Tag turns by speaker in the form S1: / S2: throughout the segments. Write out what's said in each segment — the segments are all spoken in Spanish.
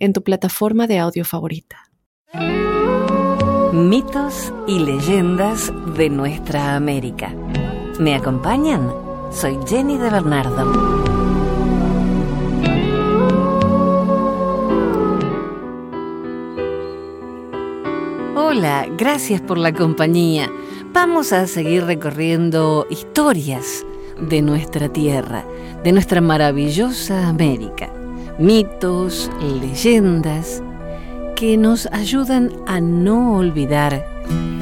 S1: en tu plataforma de audio favorita.
S2: Mitos y leyendas de nuestra América. ¿Me acompañan? Soy Jenny de Bernardo. Hola, gracias por la compañía. Vamos a seguir recorriendo historias de nuestra tierra, de nuestra maravillosa América. Mitos, leyendas que nos ayudan a no olvidar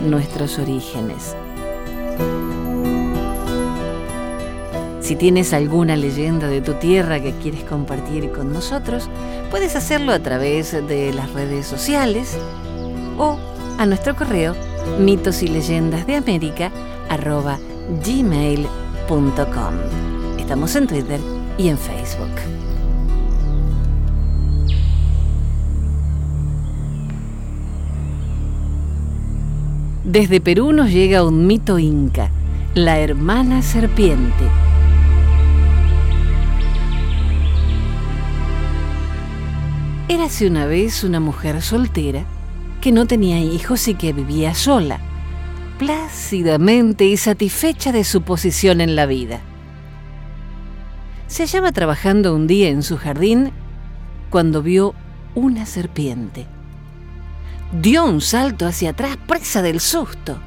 S2: nuestros orígenes. Si tienes alguna leyenda de tu tierra que quieres compartir con nosotros, puedes hacerlo a través de las redes sociales o a nuestro correo mitos y leyendas de América gmail.com. Estamos en Twitter y en Facebook. Desde Perú nos llega un mito inca, la hermana serpiente. Érase una vez una mujer soltera que no tenía hijos y que vivía sola, plácidamente y satisfecha de su posición en la vida. Se hallaba trabajando un día en su jardín cuando vio una serpiente. Dio un salto hacia atrás, presa del susto.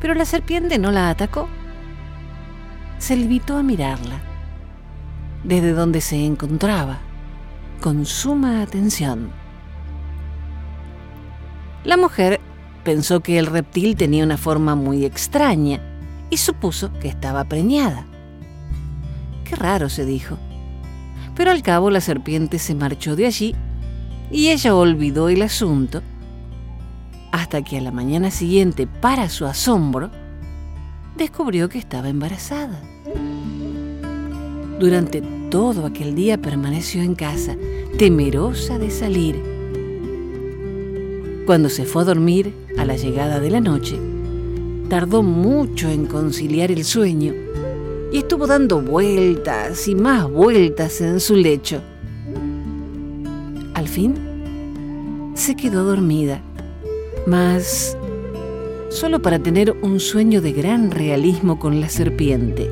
S2: Pero la serpiente no la atacó. Se limitó a mirarla, desde donde se encontraba, con suma atención. La mujer pensó que el reptil tenía una forma muy extraña y supuso que estaba preñada. Qué raro, se dijo. Pero al cabo la serpiente se marchó de allí y ella olvidó el asunto hasta que a la mañana siguiente, para su asombro, descubrió que estaba embarazada. Durante todo aquel día permaneció en casa, temerosa de salir cuando se fue a dormir, a la llegada de la noche, tardó mucho en conciliar el sueño y estuvo dando vueltas y más vueltas en su lecho. Al fin, se quedó dormida, mas solo para tener un sueño de gran realismo con la serpiente.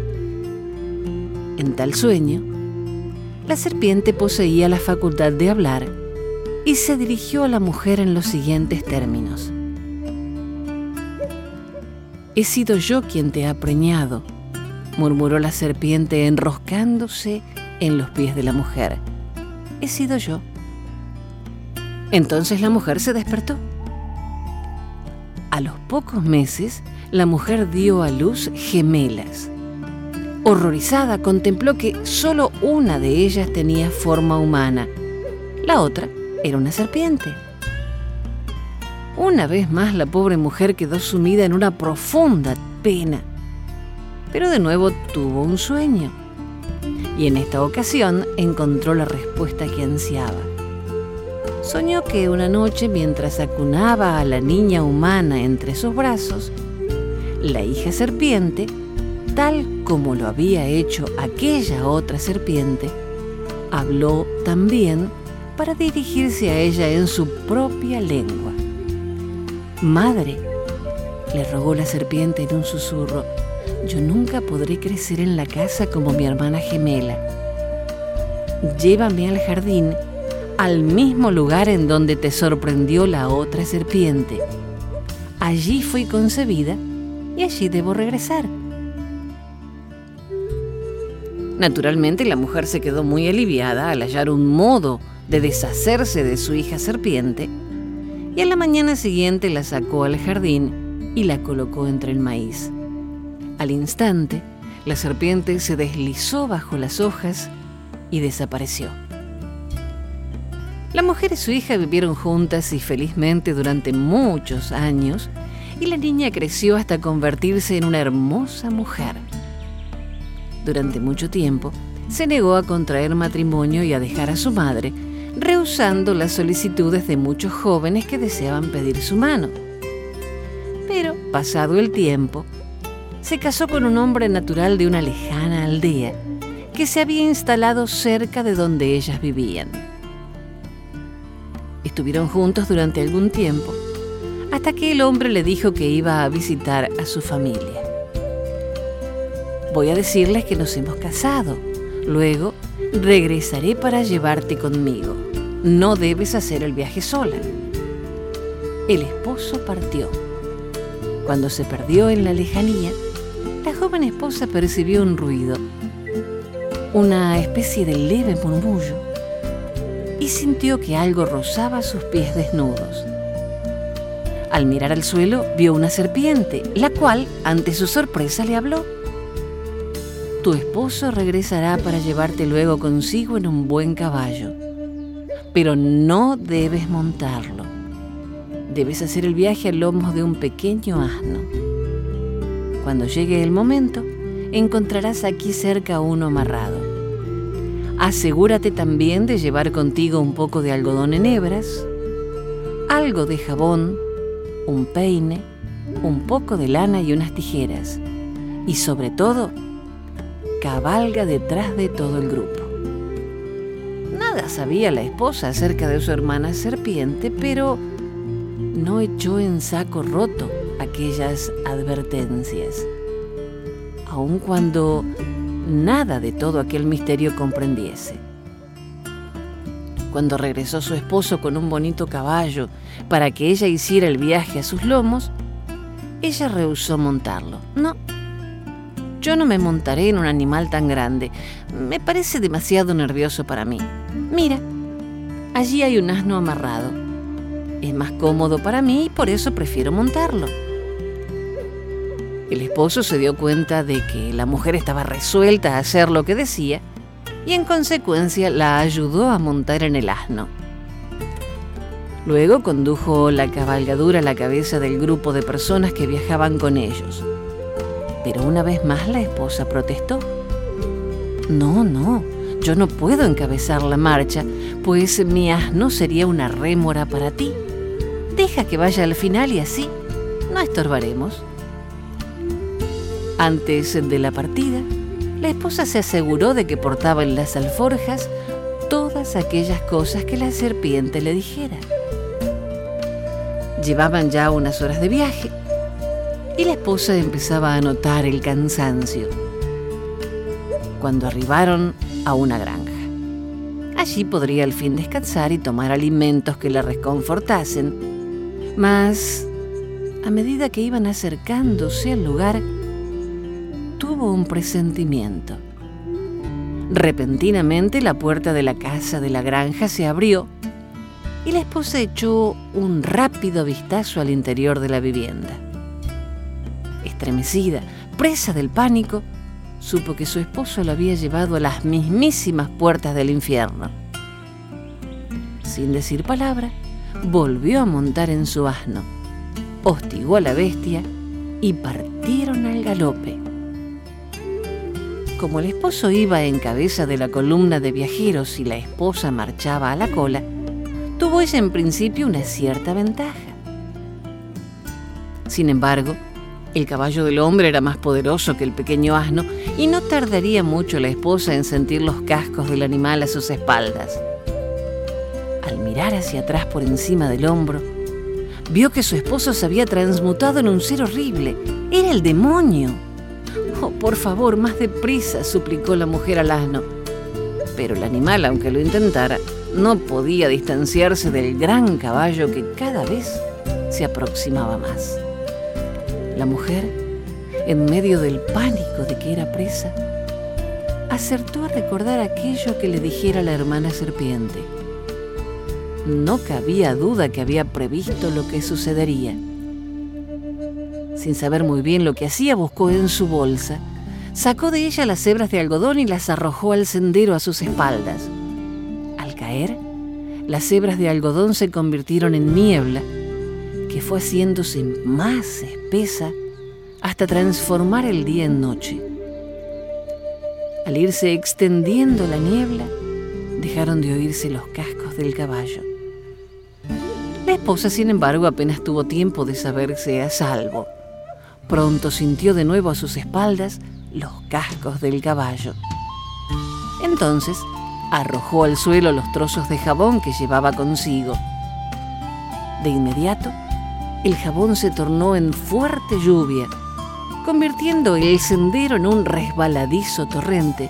S2: En tal sueño, la serpiente poseía la facultad de hablar y se dirigió a la mujer en los siguientes términos. He sido yo quien te ha preñado, murmuró la serpiente enroscándose en los pies de la mujer. He sido yo. Entonces la mujer se despertó. A los pocos meses, la mujer dio a luz gemelas. Horrorizada, contempló que solo una de ellas tenía forma humana, la otra era una serpiente. Una vez más la pobre mujer quedó sumida en una profunda pena, pero de nuevo tuvo un sueño y en esta ocasión encontró la respuesta que ansiaba. Soñó que una noche mientras acunaba a la niña humana entre sus brazos, la hija serpiente, tal como lo había hecho aquella otra serpiente, habló también para dirigirse a ella en su propia lengua. Madre, le rogó la serpiente en un susurro, yo nunca podré crecer en la casa como mi hermana gemela. Llévame al jardín, al mismo lugar en donde te sorprendió la otra serpiente. Allí fui concebida y allí debo regresar. Naturalmente la mujer se quedó muy aliviada al hallar un modo de deshacerse de su hija serpiente, y a la mañana siguiente la sacó al jardín y la colocó entre el maíz. Al instante, la serpiente se deslizó bajo las hojas y desapareció. La mujer y su hija vivieron juntas y felizmente durante muchos años, y la niña creció hasta convertirse en una hermosa mujer. Durante mucho tiempo, se negó a contraer matrimonio y a dejar a su madre, rehusando las solicitudes de muchos jóvenes que deseaban pedir su mano. Pero, pasado el tiempo, se casó con un hombre natural de una lejana aldea que se había instalado cerca de donde ellas vivían. Estuvieron juntos durante algún tiempo, hasta que el hombre le dijo que iba a visitar a su familia. Voy a decirles que nos hemos casado. Luego regresaré para llevarte conmigo. No debes hacer el viaje sola. El esposo partió. Cuando se perdió en la lejanía, la joven esposa percibió un ruido, una especie de leve murmullo, y sintió que algo rozaba sus pies desnudos. Al mirar al suelo, vio una serpiente, la cual, ante su sorpresa, le habló. Tu esposo regresará para llevarte luego consigo en un buen caballo, pero no debes montarlo. Debes hacer el viaje a lomos de un pequeño asno. Cuando llegue el momento, encontrarás aquí cerca uno amarrado. Asegúrate también de llevar contigo un poco de algodón en hebras, algo de jabón, un peine, un poco de lana y unas tijeras. Y sobre todo, cabalga detrás de todo el grupo. Nada sabía la esposa acerca de su hermana serpiente, pero no echó en saco roto aquellas advertencias, aun cuando nada de todo aquel misterio comprendiese. Cuando regresó su esposo con un bonito caballo para que ella hiciera el viaje a sus lomos, ella rehusó montarlo. No, yo no me montaré en un animal tan grande. Me parece demasiado nervioso para mí. Mira, allí hay un asno amarrado. Es más cómodo para mí y por eso prefiero montarlo. El esposo se dio cuenta de que la mujer estaba resuelta a hacer lo que decía y en consecuencia la ayudó a montar en el asno. Luego condujo la cabalgadura a la cabeza del grupo de personas que viajaban con ellos. Pero una vez más la esposa protestó. No, no, yo no puedo encabezar la marcha, pues mi asno sería una rémora para ti. Deja que vaya al final y así no estorbaremos. Antes de la partida, la esposa se aseguró de que portaba en las alforjas todas aquellas cosas que la serpiente le dijera. Llevaban ya unas horas de viaje y la esposa empezaba a notar el cansancio. Cuando arribaron a una granja. Allí podría al fin descansar y tomar alimentos que la reconfortasen. Mas, a medida que iban acercándose al lugar, tuvo un presentimiento. Repentinamente la puerta de la casa de la granja se abrió y la esposa echó un rápido vistazo al interior de la vivienda estremecida, presa del pánico, supo que su esposo la había llevado a las mismísimas puertas del infierno. Sin decir palabra, volvió a montar en su asno, hostigó a la bestia y partieron al galope. Como el esposo iba en cabeza de la columna de viajeros y la esposa marchaba a la cola, tuvo ella en principio una cierta ventaja. Sin embargo, el caballo del hombre era más poderoso que el pequeño asno y no tardaría mucho la esposa en sentir los cascos del animal a sus espaldas. Al mirar hacia atrás por encima del hombro, vio que su esposo se había transmutado en un ser horrible. Era el demonio. Por favor, más deprisa, suplicó la mujer al asno. Pero el animal, aunque lo intentara, no podía distanciarse del gran caballo que cada vez se aproximaba más. La mujer, en medio del pánico de que era presa, acertó a recordar aquello que le dijera la hermana serpiente. No cabía duda que había previsto lo que sucedería. Sin saber muy bien lo que hacía, buscó en su bolsa, sacó de ella las hebras de algodón y las arrojó al sendero a sus espaldas. Al caer, las hebras de algodón se convirtieron en niebla, que fue haciéndose más espesa hasta transformar el día en noche. Al irse extendiendo la niebla, dejaron de oírse los cascos del caballo. La esposa, sin embargo, apenas tuvo tiempo de saberse a salvo. Pronto sintió de nuevo a sus espaldas los cascos del caballo. Entonces arrojó al suelo los trozos de jabón que llevaba consigo. De inmediato, el jabón se tornó en fuerte lluvia, convirtiendo el sendero en un resbaladizo torrente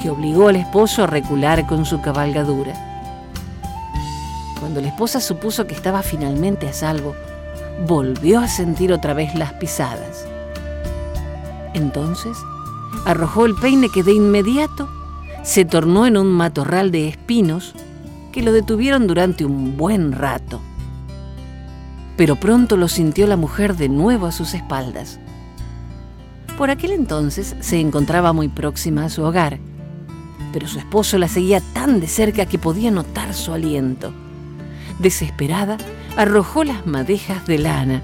S2: que obligó al esposo a recular con su cabalgadura. Cuando la esposa supuso que estaba finalmente a salvo, volvió a sentir otra vez las pisadas. Entonces arrojó el peine que de inmediato se tornó en un matorral de espinos que lo detuvieron durante un buen rato. Pero pronto lo sintió la mujer de nuevo a sus espaldas. Por aquel entonces se encontraba muy próxima a su hogar, pero su esposo la seguía tan de cerca que podía notar su aliento. Desesperada, arrojó las madejas de lana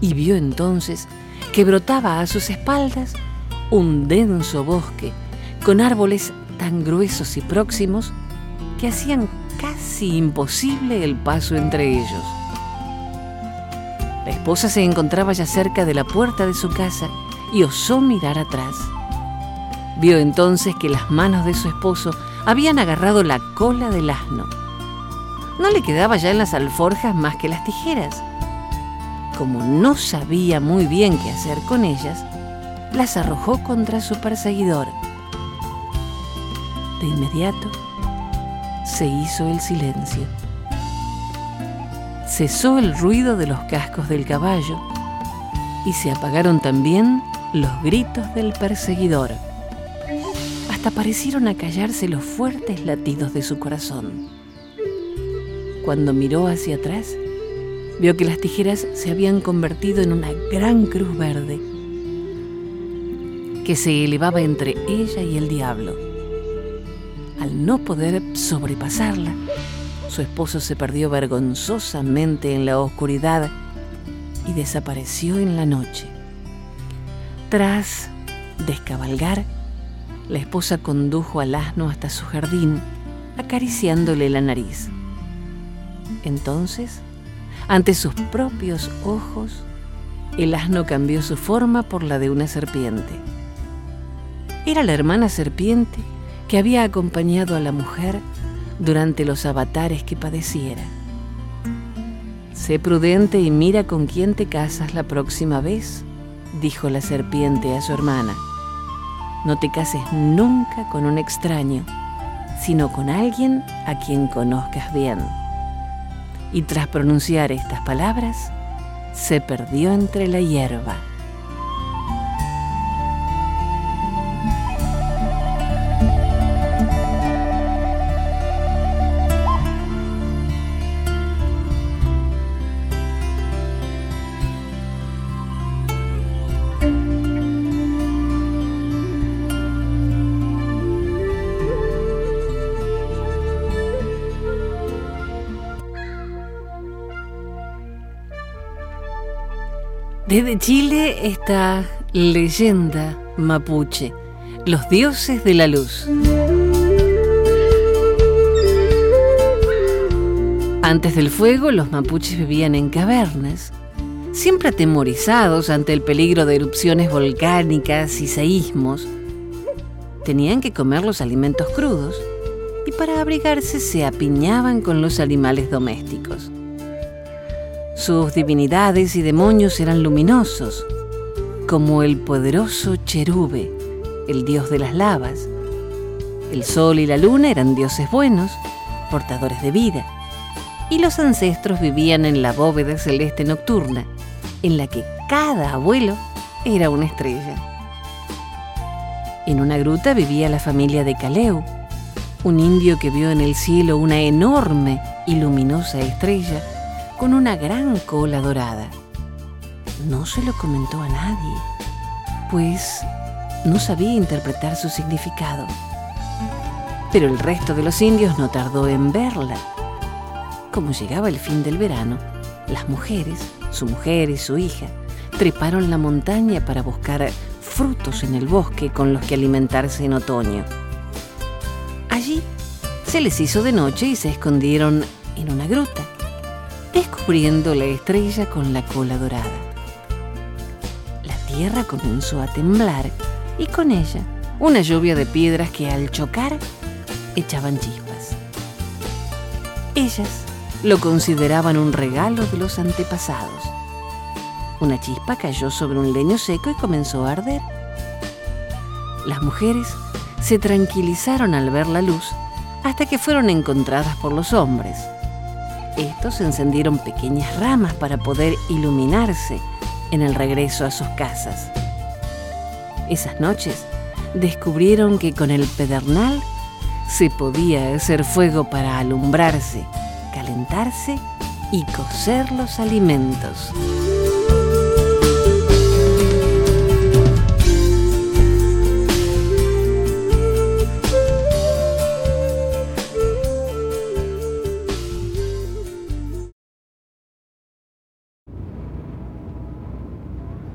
S2: y vio entonces que brotaba a sus espaldas un denso bosque con árboles tan gruesos y próximos que hacían casi imposible el paso entre ellos. La esposa se encontraba ya cerca de la puerta de su casa y osó mirar atrás. Vio entonces que las manos de su esposo habían agarrado la cola del asno. No le quedaba ya en las alforjas más que las tijeras. Como no sabía muy bien qué hacer con ellas, las arrojó contra su perseguidor. De inmediato se hizo el silencio. Cesó el ruido de los cascos del caballo y se apagaron también los gritos del perseguidor. Hasta parecieron acallarse los fuertes latidos de su corazón. Cuando miró hacia atrás, vio que las tijeras se habían convertido en una gran cruz verde que se elevaba entre ella y el diablo. Al no poder sobrepasarla, su esposo se perdió vergonzosamente en la oscuridad y desapareció en la noche. Tras descabalgar, la esposa condujo al asno hasta su jardín, acariciándole la nariz. Entonces, ante sus propios ojos, el asno cambió su forma por la de una serpiente. Era la hermana serpiente que había acompañado a la mujer durante los avatares que padeciera. Sé prudente y mira con quién te casas la próxima vez, dijo la serpiente a su hermana. No te cases nunca con un extraño, sino con alguien a quien conozcas bien y tras pronunciar estas palabras, se perdió entre la hierba. Desde Chile esta leyenda mapuche, los dioses de la luz. Antes del fuego, los mapuches vivían en cavernas, siempre atemorizados ante el peligro de erupciones volcánicas y seísmos. Tenían que comer los alimentos crudos y para abrigarse se apiñaban con los animales domésticos. Sus divinidades y demonios eran luminosos, como el poderoso Cherube, el dios de las lavas. El sol y la luna eran dioses buenos, portadores de vida, y los ancestros vivían en la bóveda celeste nocturna, en la que cada abuelo era una estrella. En una gruta vivía la familia de Caleu, un indio que vio en el cielo una enorme y luminosa estrella con una gran cola dorada. No se lo comentó a nadie, pues no sabía interpretar su significado. Pero el resto de los indios no tardó en verla. Como llegaba el fin del verano, las mujeres, su mujer y su hija, treparon la montaña para buscar frutos en el bosque con los que alimentarse en otoño. Allí se les hizo de noche y se escondieron en una gruta, descubriendo la estrella con la cola dorada. La tierra comenzó a temblar y con ella una lluvia de piedras que al chocar echaban chispas. Ellas lo consideraban un regalo de los antepasados. Una chispa cayó sobre un leño seco y comenzó a arder. Las mujeres se tranquilizaron al ver la luz hasta que fueron encontradas por los hombres. Estos encendieron pequeñas ramas para poder iluminarse en el regreso a sus casas. Esas noches descubrieron que con el pedernal se podía hacer fuego para alumbrarse, calentarse y cocer los alimentos.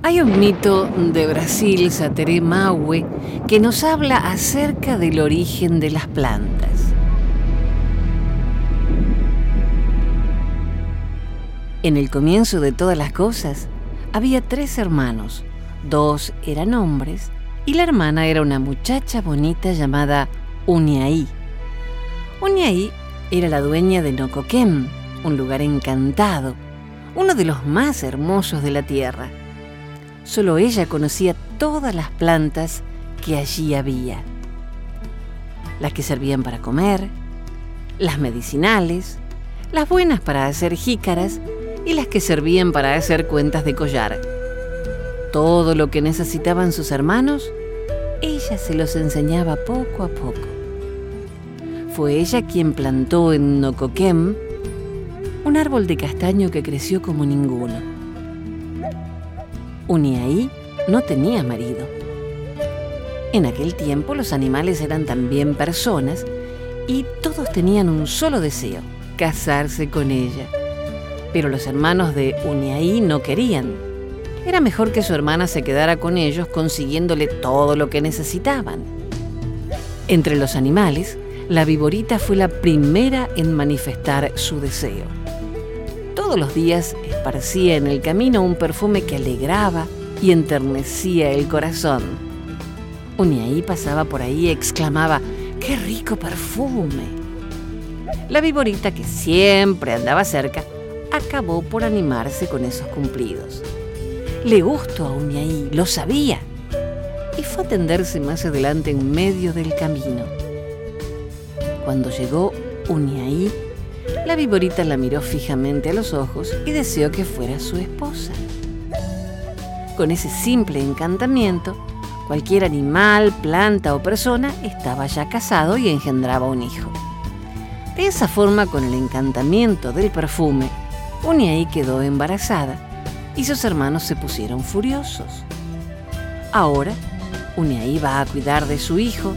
S2: Hay un mito de Brasil, Sateré Maue, que nos habla acerca del origen de las plantas. En el comienzo de todas las cosas, había tres hermanos. Dos eran hombres y la hermana era una muchacha bonita llamada Uniaí. Uniaí era la dueña de Nocoquem, un lugar encantado, uno de los más hermosos de la tierra. Solo ella conocía todas las plantas que allí había. Las que servían para comer, las medicinales, las buenas para hacer jícaras y las que servían para hacer cuentas de collar. Todo lo que necesitaban sus hermanos, ella se los enseñaba poco a poco. Fue ella quien plantó en Nocoquem un árbol de castaño que creció como ninguno Uniaí no tenía marido. En aquel tiempo los animales eran también personas y todos tenían un solo deseo, casarse con ella. Pero los hermanos de Uniaí no querían. Era mejor que su hermana se quedara con ellos consiguiéndole todo lo que necesitaban. Entre los animales, la viborita fue la primera en manifestar su deseo. Todos los días esparcía en el camino un perfume que alegraba y enternecía el corazón. Uniaí pasaba por ahí y exclamaba, ¡qué rico perfume! La viborita, que siempre andaba cerca, acabó por animarse con esos cumplidos. Le gustó a Uniaí, lo sabía, y fue a tenderse más adelante en medio del camino. Cuando llegó Uniaí, la viborita la miró fijamente a los ojos y deseó que fuera su esposa. Con ese simple encantamiento, cualquier animal, planta o persona estaba ya casado y engendraba un hijo. De esa forma, con el encantamiento del perfume, Uniaí quedó embarazada y sus hermanos se pusieron furiosos. Ahora, Uniaí va a cuidar de su hijo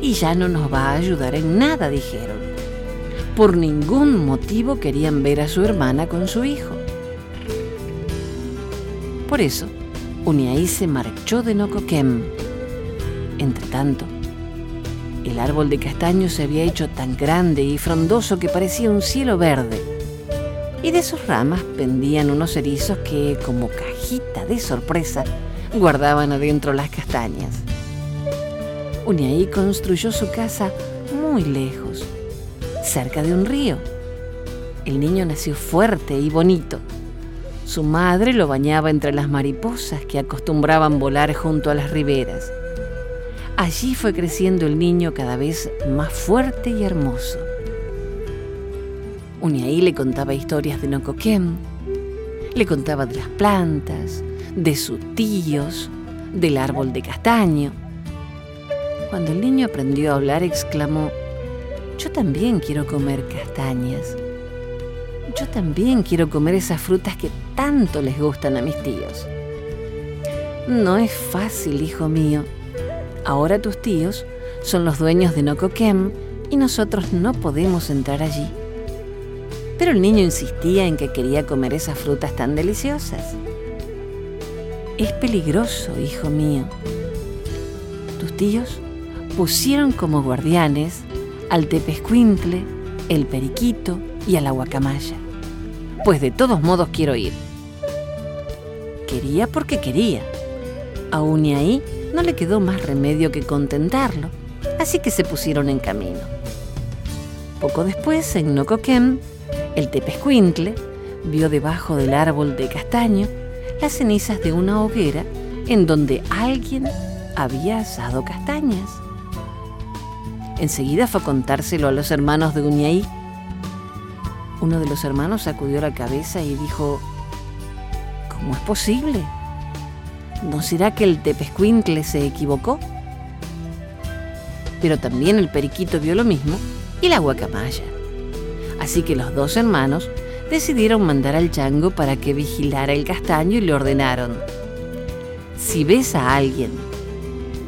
S2: y ya no nos va a ayudar en nada, dijeron. Por ningún motivo querían ver a su hermana con su hijo. Por eso, Uniaí se marchó de Nocoquem. Entretanto, el árbol de castaño se había hecho tan grande y frondoso que parecía un cielo verde. Y de sus ramas pendían unos erizos que, como cajita de sorpresa, guardaban adentro las castañas. Uniaí construyó su casa muy lejos, cerca de un río. El niño nació fuerte y bonito. Su madre lo bañaba entre las mariposas que acostumbraban volar junto a las riberas. Allí fue creciendo el niño cada vez más fuerte y hermoso. Uniaí le contaba historias de Nocoquem, le contaba de las plantas, de sus tíos, del árbol de castaño. Cuando el niño aprendió a hablar, exclamó, yo también quiero comer castañas. Yo también quiero comer esas frutas que tanto les gustan a mis tíos. No es fácil, hijo mío. Ahora tus tíos son los dueños de Nocoquem y nosotros no podemos entrar allí. Pero el niño insistía en que quería comer esas frutas tan deliciosas. Es peligroso, hijo mío. Tus tíos pusieron como guardianes al tepescuintle, el periquito y a la guacamaya. Pues de todos modos quiero ir. Quería porque quería. Aún y ahí no le quedó más remedio que contentarlo, así que se pusieron en camino. Poco después, en Nocoquem, el tepescuintle vio debajo del árbol de castaño las cenizas de una hoguera en donde alguien había asado castañas. Enseguida fue a contárselo a los hermanos de Uñaí. Uno de los hermanos sacudió la cabeza y dijo, ¿Cómo es posible? ¿No será que el tepescuincle se equivocó? Pero también el periquito vio lo mismo y la guacamaya. Así que los dos hermanos decidieron mandar al chango para que vigilara el castaño y le ordenaron, si ves a alguien,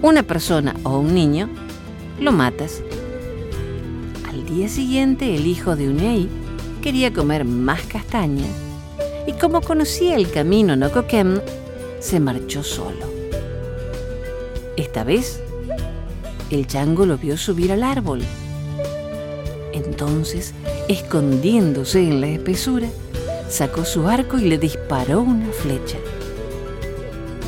S2: una persona o un niño, lo matas. Al día siguiente el hijo de Unei quería comer más castañas y como conocía el camino no coquem, se marchó solo. Esta vez, el chango lo vio subir al árbol. Entonces escondiéndose en la espesura, sacó su arco y le disparó una flecha.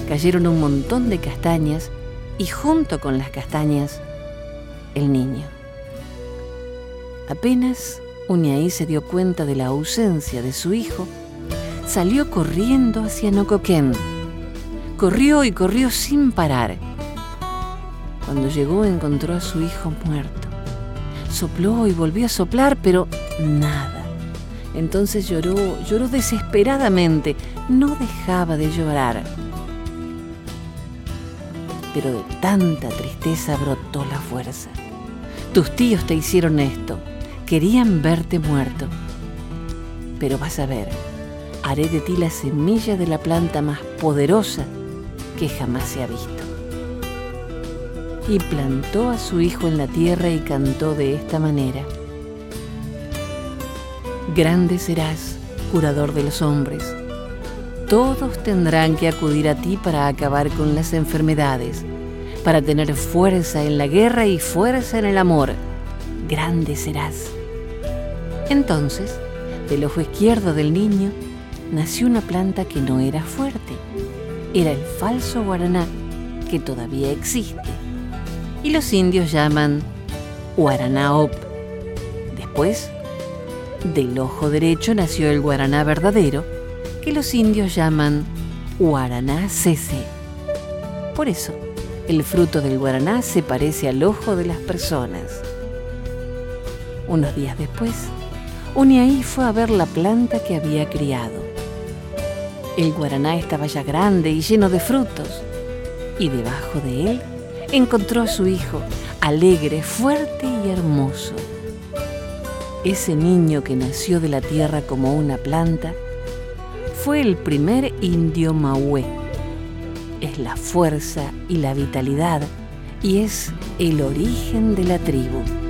S2: Cayeron un montón de castañas y junto con las castañas, el niño. Apenas Uñaí se dio cuenta de la ausencia de su hijo, salió corriendo hacia Nocoquén. Corrió y corrió sin parar. Cuando llegó encontró a su hijo muerto. Sopló y volvió a soplar, pero nada. Entonces lloró, lloró desesperadamente, no dejaba de llorar. Pero de tanta tristeza brotó la fuerza. Tus tíos te hicieron esto, querían verte muerto. Pero vas a ver, haré de ti la semilla de la planta más poderosa que jamás se ha visto. Y plantó a su hijo en la tierra y cantó de esta manera. Grande serás, curador de los hombres. Todos tendrán que acudir a ti para acabar con las enfermedades, para tener fuerza en la guerra y fuerza en el amor. Grande serás. Entonces, del ojo izquierdo del niño, nació una planta que no era fuerte. Era el falso guaraná, que todavía existe. Y los indios llaman guaraná op. Después del ojo derecho nació el guaraná verdadero, que los indios llaman guaraná cese. Por eso, el fruto del guaraná se parece al ojo de las personas. Unos días después, Uniaí fue a ver la planta que había criado. El guaraná estaba ya grande y lleno de frutos, y debajo de él encontró a su hijo, alegre, fuerte y hermoso. Ese niño que nació de la tierra como una planta fue el primer indio Mahué. Es la fuerza y la vitalidad y es el origen de la tribu.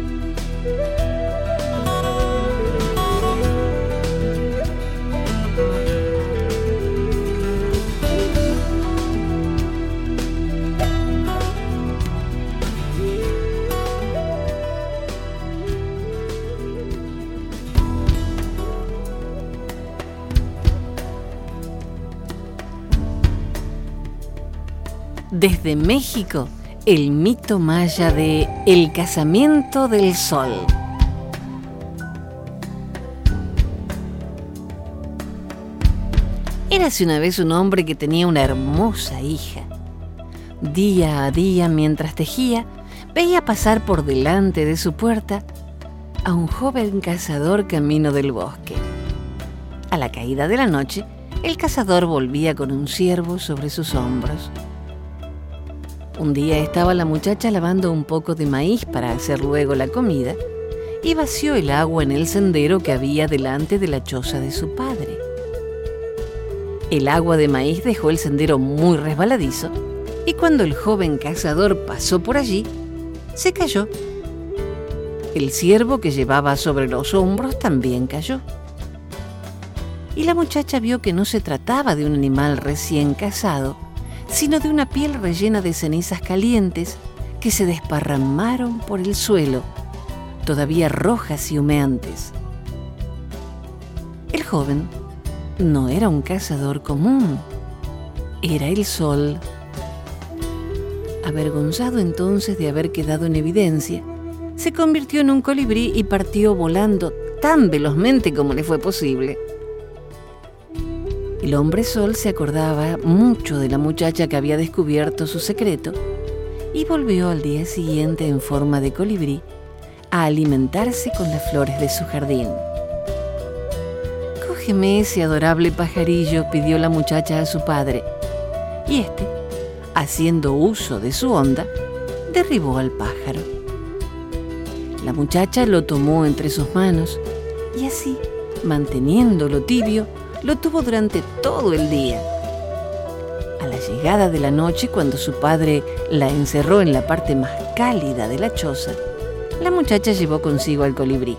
S2: Desde México, el mito maya de El casamiento del sol. Érase una vez un hombre que tenía una hermosa hija. Día a día, mientras tejía, veía pasar por delante de su puerta a un joven cazador camino del bosque. A la caída de la noche, el cazador volvía con un ciervo sobre sus hombros. Un día estaba la muchacha lavando un poco de maíz para hacer luego la comida y vació el agua en el sendero que había delante de la choza de su padre. El agua de maíz dejó el sendero muy resbaladizo y cuando el joven cazador pasó por allí, se cayó. El ciervo que llevaba sobre los hombros también cayó. Y la muchacha vio que no se trataba de un animal recién cazado, sino de una piel rellena de cenizas calientes que se desparramaron por el suelo, todavía rojas y humeantes. El joven no era un cazador común, era el sol. Avergonzado entonces de haber quedado en evidencia, se convirtió en un colibrí y partió volando tan velozmente como le fue posible. El hombre sol se acordaba mucho de la muchacha que había descubierto su secreto y volvió al día siguiente en forma de colibrí a alimentarse con las flores de su jardín. Cógeme ese adorable pajarillo, pidió la muchacha a su padre, y éste, haciendo uso de su onda, derribó al pájaro. La muchacha lo tomó entre sus manos y así, manteniéndolo tibio, lo tuvo durante todo el día a la llegada de la noche, cuando su padre la encerró en la parte más cálida de la choza, la muchacha llevó consigo al colibrí.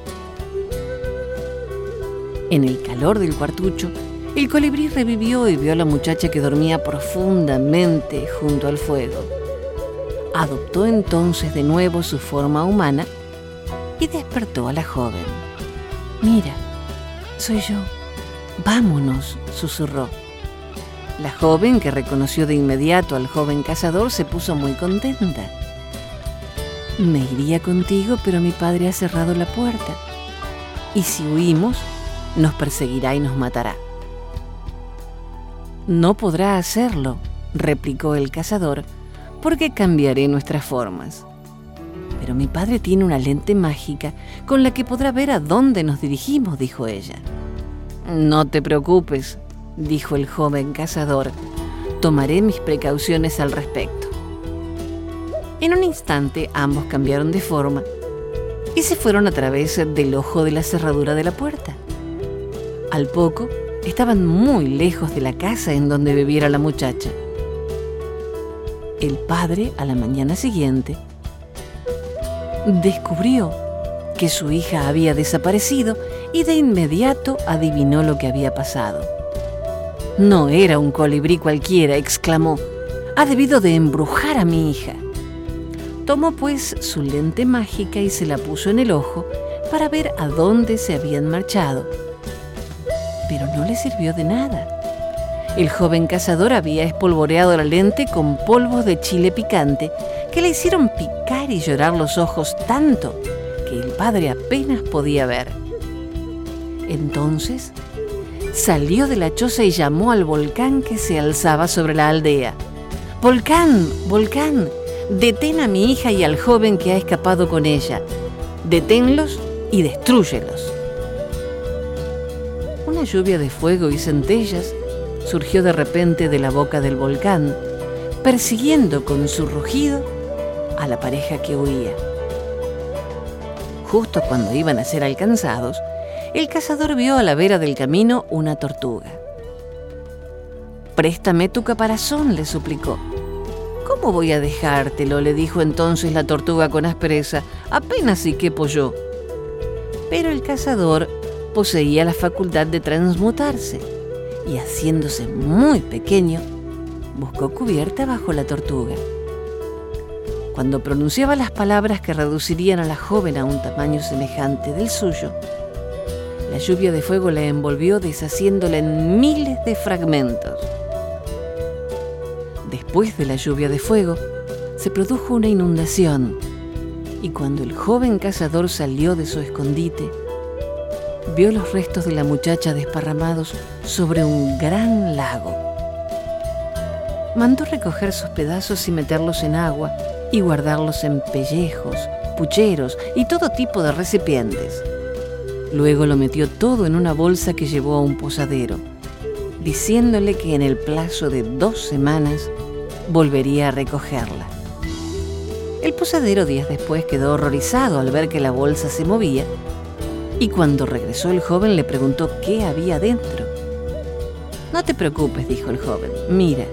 S2: En el calor del cuartucho, el colibrí revivió y vio a la muchacha que dormía profundamente junto al fuego. Adoptó entonces de nuevo su forma humana y despertó a la joven. Mira, soy yo. Vámonos, susurró. La joven, que reconoció de inmediato al joven cazador, se puso muy contenta. Me iría contigo, pero mi padre ha cerrado la puerta. Y si huimos, nos perseguirá y nos matará. No podrá hacerlo, replicó el cazador, porque cambiaré nuestras formas. Pero mi padre tiene una lente mágica con la que podrá ver a dónde nos dirigimos, dijo ella. No te preocupes, dijo el joven cazador, tomaré mis precauciones al respecto. En un instante ambos cambiaron de forma y se fueron a través del ojo de la cerradura de la puerta. Al poco, estaban muy lejos de la casa en donde viviera la muchacha. El padre, a la mañana siguiente, descubrió que su hija había desaparecido y de inmediato adivinó lo que había pasado. No era un colibrí cualquiera, exclamó. Ha debido de embrujar a mi hija. Tomó pues su lente mágica y se la puso en el ojo para ver a dónde se habían marchado. Pero no le sirvió de nada. El joven cazador había espolvoreado la lente con polvos de chile picante que le hicieron picar y llorar los ojos tanto que el padre apenas podía ver. Entonces salió de la choza y llamó al volcán que se alzaba sobre la aldea. Volcán, volcán, detén a mi hija y al joven que ha escapado con ella. Deténlos y destruyelos. Una lluvia de fuego y centellas surgió de repente de la boca del volcán, persiguiendo con su rugido a la pareja que huía. Justo cuando iban a ser alcanzados, el cazador vio a la vera del camino una tortuga. Préstame tu caparazón, le suplicó. ¿Cómo voy a dejártelo? le dijo entonces la tortuga con aspereza. Apenas si quepo yo. Pero el cazador poseía la facultad de transmutarse y haciéndose muy pequeño, buscó cubierta bajo la tortuga. Cuando pronunciaba las palabras que reducirían a la joven a un tamaño semejante del suyo, la lluvia de fuego la envolvió deshaciéndola en miles de fragmentos. Después de la lluvia de fuego, se produjo una inundación y cuando el joven cazador salió de su escondite, vio los restos de la muchacha desparramados sobre un gran lago. Mandó recoger sus pedazos y meterlos en agua y guardarlos en pellejos, pucheros y todo tipo de recipientes. Luego lo metió todo en una bolsa que llevó a un posadero, diciéndole que en el plazo de dos semanas volvería a recogerla. El posadero días después quedó horrorizado al ver que la bolsa se movía y cuando regresó el joven le preguntó qué había dentro. No te preocupes, dijo el joven. Mira,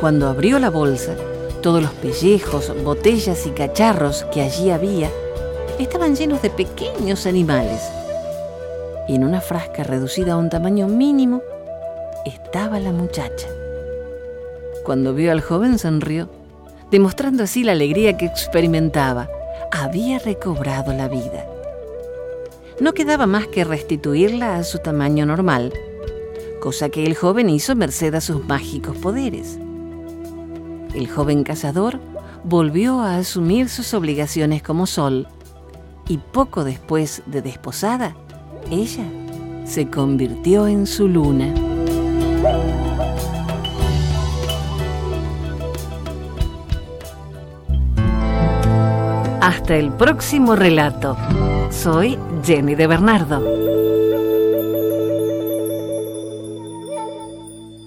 S2: cuando abrió la bolsa, Todos los pellejos, botellas y cacharros que allí había estaban llenos de pequeños animales. Y en una frasca reducida a un tamaño mínimo estaba la muchacha. Cuando vio al joven sonrió, demostrando así la alegría que experimentaba. Había recobrado la vida. No quedaba más que restituirla a su tamaño normal, cosa que el joven hizo merced a sus mágicos poderes. El joven cazador volvió a asumir sus obligaciones como sol y poco después de desposada, ella se convirtió en su luna. Hasta el próximo relato. Soy Jenny de Bernardo.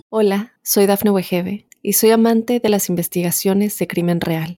S1: Hola, soy Dafne Wegebe y soy amante de las investigaciones de crimen real.